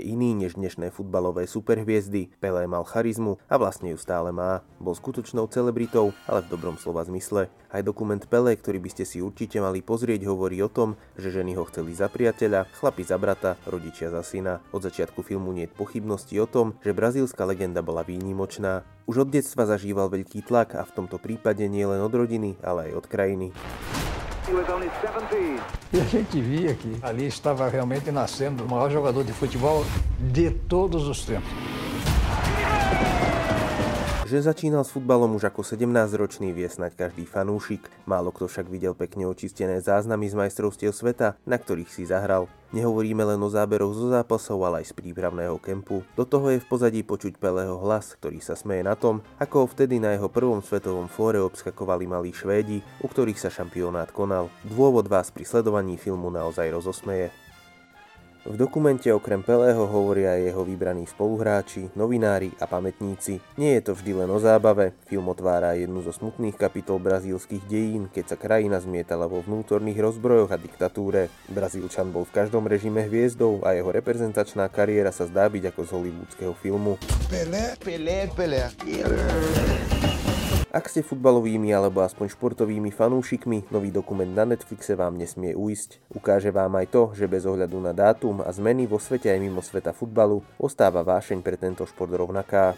než dnešné futbalové superhviezdy. Pelé mal charizmu a vlastne ju stále má. Bol skutočnou celebritou, ale v dobrom slova zmysle. Aj dokument Pelé, ktorý by ste si určite mali pozrieť, hovorí o tom, že ženy ho chceli za priateľa, chlapi za brata, rodičia za syna. Od začiatku filmu nie je pochybnosti o tom, že brazílska legenda bola výnimočná. Už od detstva zažíval veľký tlak a v tomto prípade nie len od rodiny, ale aj od krajiny. E a gente via que ali estava realmente nascendo o maior jogador de futebol de todos os tempos. Že začínal s futbalom už ako 17-ročný vie snať každý fanúšik. Málo kto však videl pekne očistené záznamy z majstrovstiev sveta, na ktorých si zahral. Nehovoríme len o záberoch zo zápasov, ale aj z prípravného kempu. Do toho je v pozadí počuť Pelého hlas, ktorý sa smeje na tom, ako ho vtedy na jeho prvom svetovom fóre obskakovali malí Švédi, u ktorých sa šampionát konal. Dôvod vás pri sledovaní filmu naozaj rozosmeje. V dokumente okrem Pelého hovoria aj jeho vybraní spoluhráči, novinári a pamätníci. Nie je to vždy len o zábave, film otvára jednu zo smutných kapitol brazílskych dejín, keď sa krajina zmietala vo vnútorných rozbrojoch a diktatúre. Brazílčan bol v každom režime hviezdou a jeho reprezentačná kariéra sa zdá byť ako z hollywoodského filmu. Pelé, Pelé, Pelé. Ak ste futbalovými alebo aspoň športovými fanúšikmi, nový dokument na Netflixe vám nesmie uísť. Ukáže vám aj to, že bez ohľadu na dátum a zmeny vo svete aj mimo sveta futbalu ostáva vášeň pre tento šport rovnaká.